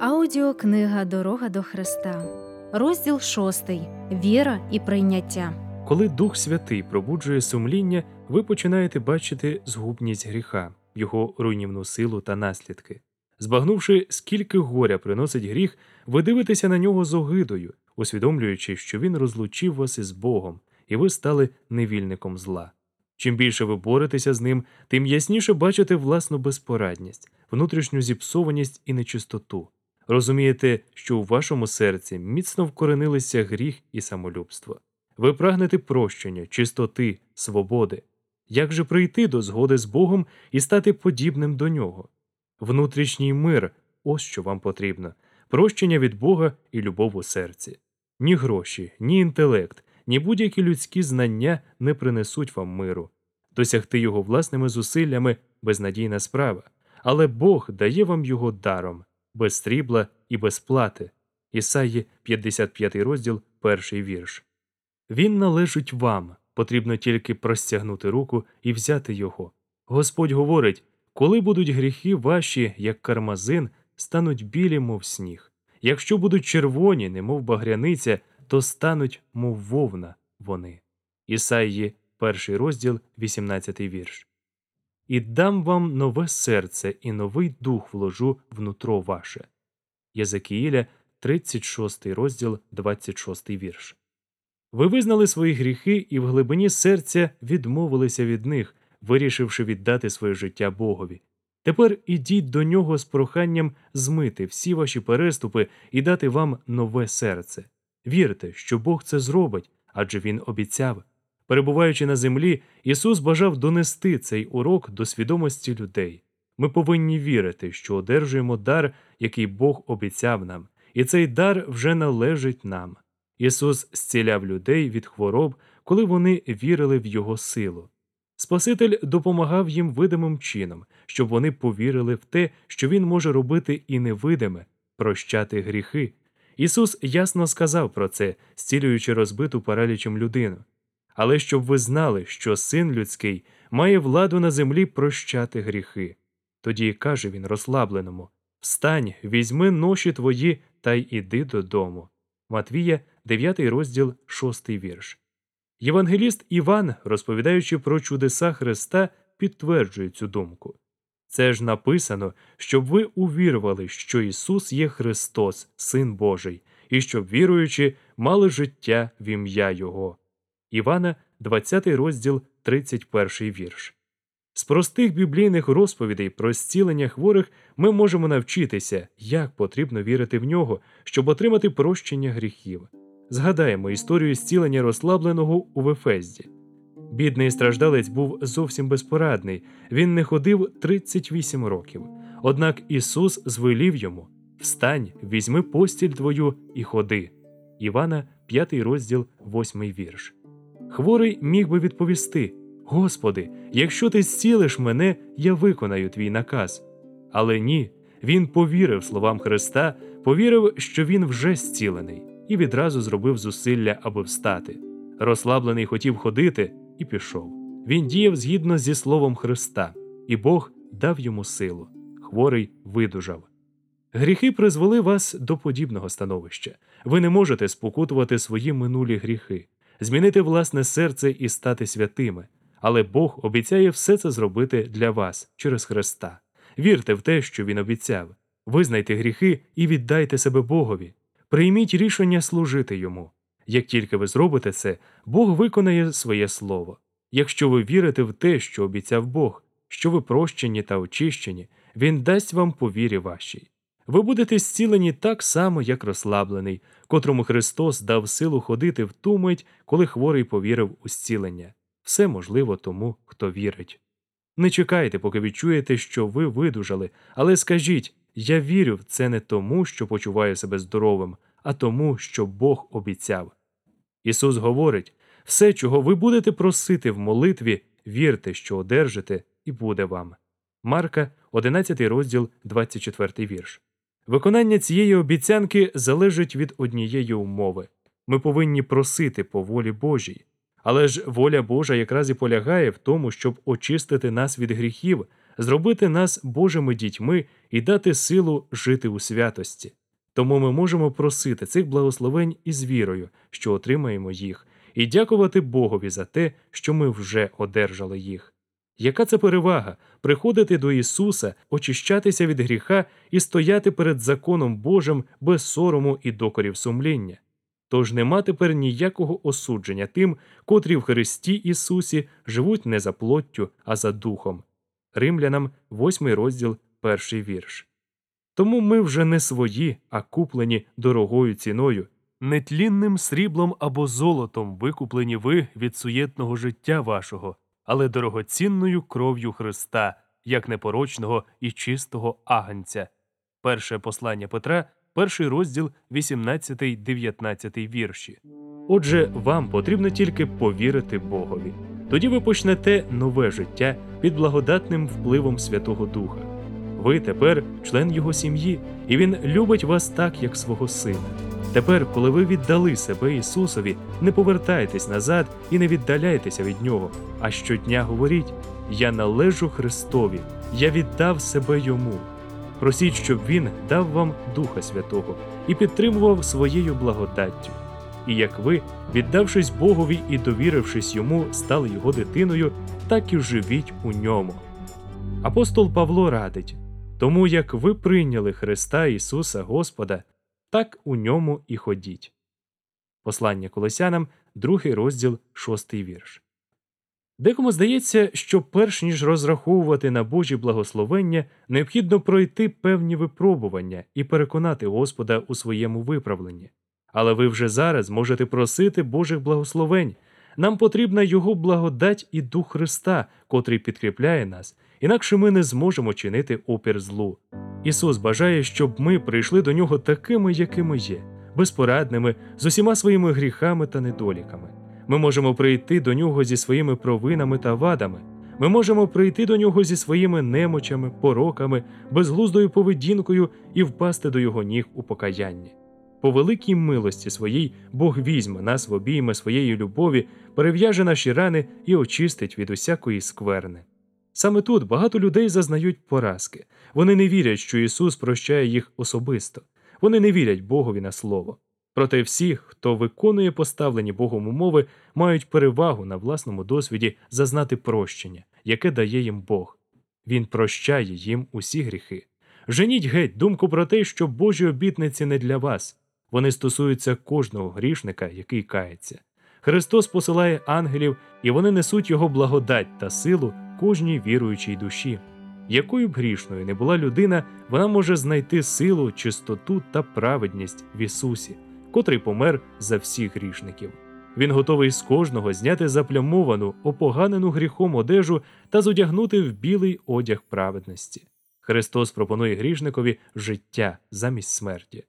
Аудіокнига Дорога до Христа, розділ 6. Віра і прийняття. Коли Дух Святий пробуджує сумління, ви починаєте бачити згубність гріха, його руйнівну силу та наслідки. Збагнувши, скільки горя приносить гріх, ви дивитеся на нього з огидою, усвідомлюючи, що він розлучив вас із Богом, і ви стали невільником зла. Чим більше ви боретеся з ним, тим ясніше бачите власну безпорадність, внутрішню зіпсованість і нечистоту. Розумієте, що у вашому серці міцно вкоренилися гріх і самолюбство. Ви прагнете прощення, чистоти, свободи. Як же прийти до згоди з Богом і стати подібним до нього? Внутрішній мир ось що вам потрібно прощення від Бога і любов у серці. Ні гроші, ні інтелект, ні будь-які людські знання не принесуть вам миру. Досягти його власними зусиллями безнадійна справа, але Бог дає вам його даром без стрібла і без плати. Ісаї 55 розділ, перший вірш. Він належить вам, потрібно тільки простягнути руку і взяти його. Господь говорить коли будуть гріхи ваші, як кармазин, стануть білі, мов сніг. Якщо будуть червоні, немов багряниця, то стануть, мов вовна, вони. Ісаї, перший розділ, 18 вірш. І дам вам нове серце і новий дух вложу внутро ваше. Єзекіїля, 36 розділ, 26 вірш. Ви визнали свої гріхи і в глибині серця відмовилися від них, вирішивши віддати своє життя Богові. Тепер ідіть до нього з проханням змити всі ваші переступи і дати вам нове серце. Вірте, що Бог це зробить, адже Він обіцяв. Перебуваючи на землі, Ісус бажав донести цей урок до свідомості людей. Ми повинні вірити, що одержуємо дар, який Бог обіцяв нам, і цей дар вже належить нам. Ісус зціляв людей від хвороб, коли вони вірили в Його силу. Спаситель допомагав їм видимим чином, щоб вони повірили в те, що Він може робити і невидиме, прощати гріхи. Ісус ясно сказав про це, зцілюючи розбиту паралічем людину. Але щоб ви знали, що син людський має владу на землі прощати гріхи. Тоді каже він розслабленому Встань, візьми ноші твої та й іди додому. Матвія, 9 розділ, 6 вірш. Євангеліст Іван, розповідаючи про чудеса Христа, підтверджує цю думку. Це ж написано, щоб ви увірували, що Ісус є Христос, Син Божий, і щоб, віруючи, мали життя в ім'я Його. Івана, 20 розділ, 31 вірш. З простих біблійних розповідей про зцілення хворих ми можемо навчитися, як потрібно вірити в нього, щоб отримати прощення гріхів. Згадаємо історію зцілення розслабленого у Вефезді. Бідний страждалець був зовсім безпорадний, він не ходив 38 років. Однак Ісус звелів йому Встань, візьми постіль твою і ходи. Івана, 5 розділ, 8 вірш. Хворий міг би відповісти Господи, якщо ти зцілиш мене, я виконаю твій наказ. Але ні, він повірив словам Христа, повірив, що він вже зцілений, і відразу зробив зусилля, аби встати. Розслаблений хотів ходити і пішов. Він діяв згідно зі словом Христа, і Бог дав йому силу. Хворий видужав. Гріхи призвели вас до подібного становища. Ви не можете спокутувати свої минулі гріхи, змінити власне серце і стати святими. Але Бог обіцяє все це зробити для вас через Христа. Вірте в те, що Він обіцяв. Визнайте гріхи і віддайте себе Богові. Прийміть рішення служити йому. Як тільки ви зробите це, Бог виконає своє слово. Якщо ви вірите в те, що обіцяв Бог, що ви прощені та очищені, Він дасть вам по вірі вашій. Ви будете зцілені так само, як розслаблений, котрому Христос дав силу ходити в ту мить, коли хворий повірив у зцілення. Все можливо тому, хто вірить. Не чекайте, поки відчуєте, що ви видужали, але скажіть я вірю в це не тому, що почуваю себе здоровим, а тому, що Бог обіцяв. Ісус говорить все, чого ви будете просити в молитві, вірте, що одержите, і буде вам. Марка, 11 розділ, 24 вірш. Виконання цієї обіцянки залежить від однієї умови ми повинні просити по волі Божій. Але ж воля Божа якраз і полягає в тому, щоб очистити нас від гріхів, зробити нас Божими дітьми і дати силу жити у святості. Тому ми можемо просити цих благословень із вірою, що отримаємо їх, і дякувати Богові за те, що ми вже одержали їх. Яка це перевага приходити до Ісуса, очищатися від гріха і стояти перед законом Божим без сорому і докорів сумління? Тож нема тепер ніякого осудження тим, котрі в Христі Ісусі живуть не за плоттю, а за духом. Римлянам, 8 розділ, перший вірш. Тому ми вже не свої, а куплені дорогою ціною, нетлінним сріблом або золотом викуплені ви від суєтного життя вашого, але дорогоцінною кров'ю Христа, як непорочного і чистого агнця. Перше послання Петра, перший розділ, 18-19 вірші. Отже, вам потрібно тільки повірити Богові. Тоді ви почнете нове життя під благодатним впливом Святого Духа. Ви тепер член його сім'ї, і він любить вас так, як свого сина. Тепер, коли ви віддали себе Ісусові, не повертайтесь назад і не віддаляйтеся від Нього, а щодня говоріть: Я належу Христові, я віддав себе Йому. Просіть, щоб Він дав вам Духа Святого і підтримував своєю благодаттю. І як ви, віддавшись Богові і довірившись йому, стали його дитиною, так і живіть у ньому. Апостол Павло радить тому як ви прийняли Христа Ісуса Господа, так у ньому і ходіть. Послання Колосянам, другий розділ, шостий вірш. Декому здається, що перш ніж розраховувати на Божі благословення, необхідно пройти певні випробування і переконати Господа у своєму виправленні. Але ви вже зараз можете просити Божих благословень. Нам потрібна Його благодать і Дух Христа, котрий підкріпляє нас, інакше ми не зможемо чинити опір злу. Ісус бажає, щоб ми прийшли до нього такими, якими є, безпорадними, з усіма своїми гріхами та недоліками. Ми можемо прийти до нього зі своїми провинами та вадами. Ми можемо прийти до нього зі своїми немочами, пороками, безглуздою поведінкою і впасти до його ніг у покаянні. По великій милості своїй Бог візьме нас в обійми своєї любові, перев'яже наші рани і очистить від усякої скверни. Саме тут багато людей зазнають поразки. Вони не вірять, що Ісус прощає їх особисто, вони не вірять Богові на слово. Проте всі, хто виконує поставлені Богом умови, мають перевагу на власному досвіді зазнати прощення, яке дає їм Бог. Він прощає їм усі гріхи. Женіть геть думку про те, що Божі обітниці не для вас. Вони стосуються кожного грішника, який кається. Христос посилає ангелів, і вони несуть його благодать та силу кожній віруючій душі. Якою б грішною не була людина, вона може знайти силу, чистоту та праведність в Ісусі, котрий помер за всіх грішників. Він готовий з кожного зняти заплямовану, опоганену гріхом одежу та зодягнути в білий одяг праведності. Христос пропонує грішникові життя замість смерті.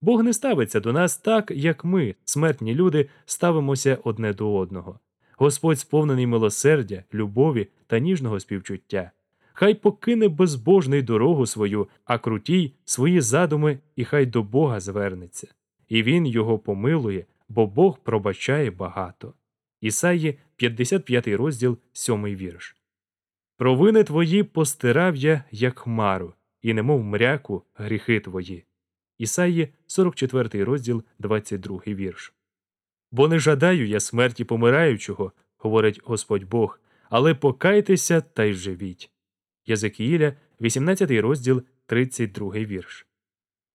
Бог не ставиться до нас так, як ми, смертні люди, ставимося одне до одного. Господь сповнений милосердя, любові та ніжного співчуття. Хай покине безбожний дорогу свою, а крутій свої задуми, і хай до Бога звернеться. І він його помилує, бо Бог пробачає багато. Ісаї, 55 розділ, 7 вірш. Провини твої постирав я, як хмару, і немов мряку гріхи твої. Ісаї, 44 розділ, 22 вірш. Бо не жадаю я смерті помираючого, говорить Господь Бог, але покайтеся та й живіть. Єзекіїля, 18 розділ, 32 вірш.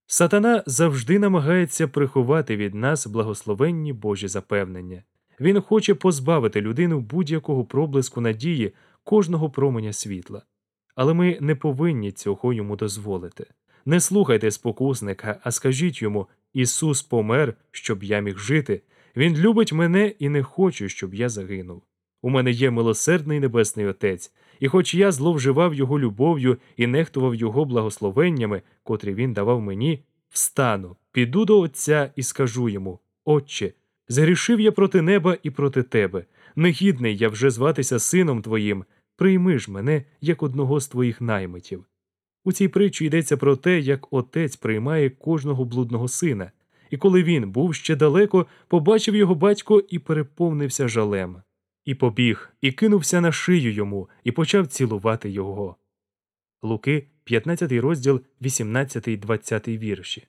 Сатана завжди намагається приховати від нас благословенні Божі запевнення. Він хоче позбавити людину будь-якого проблиску надії, кожного променя світла. Але ми не повинні цього йому дозволити. Не слухайте спокусника, а скажіть йому Ісус помер, щоб я міг жити. Він любить мене і не хоче, щоб я загинув. У мене є милосердний небесний Отець, і хоч я зловживав його любов'ю і нехтував його благословеннями, котрі він давав мені, встану, піду до Отця і скажу йому Отче, згрішив я проти неба і проти тебе. Негідний я вже зватися сином твоїм. Прийми ж мене як одного з твоїх наймитів. У цій притчі йдеться про те, як отець приймає кожного блудного сина, і коли він був ще далеко, побачив його батько і переповнився жалем. І побіг, і кинувся на шию йому, і почав цілувати його. Луки, 15 розділ, 18-20 вірші.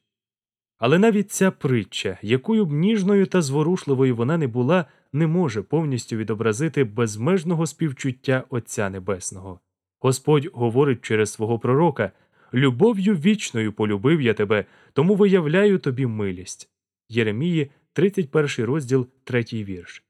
Але навіть ця притча, якою б ніжною та зворушливою вона не була, не може повністю відобразити безмежного співчуття Отця Небесного. Господь говорить через свого пророка Любов'ю вічною полюбив я тебе, тому виявляю тобі милість. Єремії, 31 розділ, 3 вірш.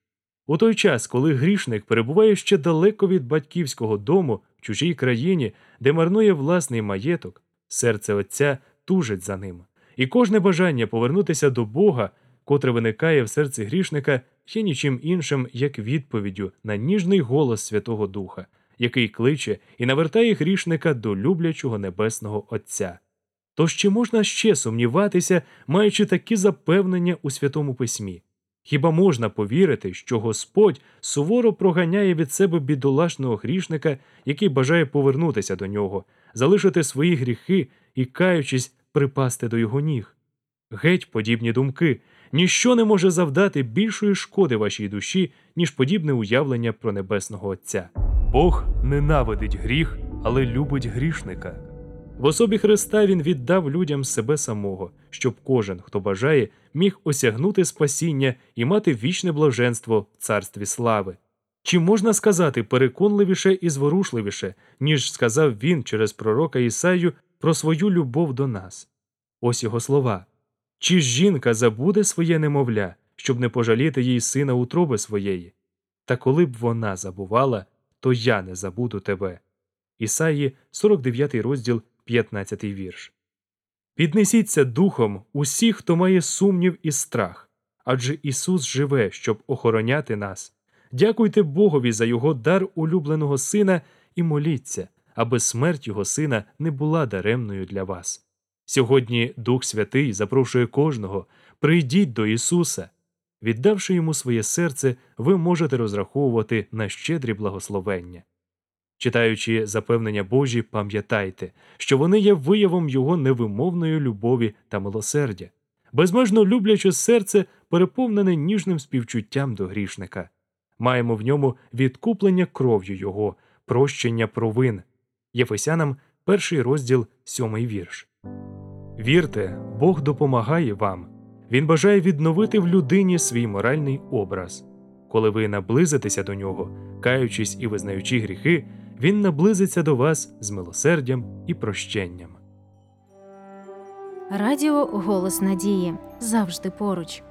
У той час, коли грішник перебуває ще далеко від батьківського дому, в чужій країні, де марнує власний маєток, серце Отця тужить за ним, і кожне бажання повернутися до Бога, котре виникає в серці грішника, є нічим іншим, як відповіддю на ніжний голос Святого Духа, який кличе і навертає грішника до люблячого небесного Отця. Тож чи можна ще сумніватися, маючи такі запевнення у Святому Письмі? Хіба можна повірити, що Господь суворо проганяє від себе бідолашного грішника, який бажає повернутися до нього, залишити свої гріхи і, каючись, припасти до його ніг? Геть подібні думки, ніщо не може завдати більшої шкоди вашій душі, ніж подібне уявлення про небесного Отця. Бог ненавидить гріх, але любить грішника. В особі Христа Він віддав людям себе самого, щоб кожен, хто бажає, міг осягнути спасіння і мати вічне блаженство в царстві слави. Чи можна сказати переконливіше і зворушливіше, ніж сказав він через пророка Ісаю про свою любов до нас? Ось його слова. Чи жінка забуде своє немовля, щоб не пожаліти їй сина утроби своєї? Та коли б вона забувала, то я не забуду тебе. Ісаї, 49 розділ, 15 вірш. Піднесіться духом усі, хто має сумнів і страх, адже Ісус живе, щоб охороняти нас. Дякуйте Богові за Його дар улюбленого Сина і моліться, аби смерть Його Сина не була даремною для вас. Сьогодні Дух Святий запрошує кожного прийдіть до Ісуса. Віддавши йому своє серце, ви можете розраховувати на щедрі благословення. Читаючи запевнення Божі, пам'ятайте, що вони є виявом Його невимовної любові та милосердя, безмежно любляче серце, переповнене ніжним співчуттям до грішника. Маємо в ньому відкуплення кров'ю Його, прощення провин. Єфесянам, перший розділ, сьомий вірш. Вірте, Бог допомагає вам. Він бажає відновити в людині свій моральний образ. Коли ви наблизитеся до нього, каючись і визнаючи гріхи, він наблизиться до вас з милосердям і прощенням. Радіо Голос Надії завжди поруч.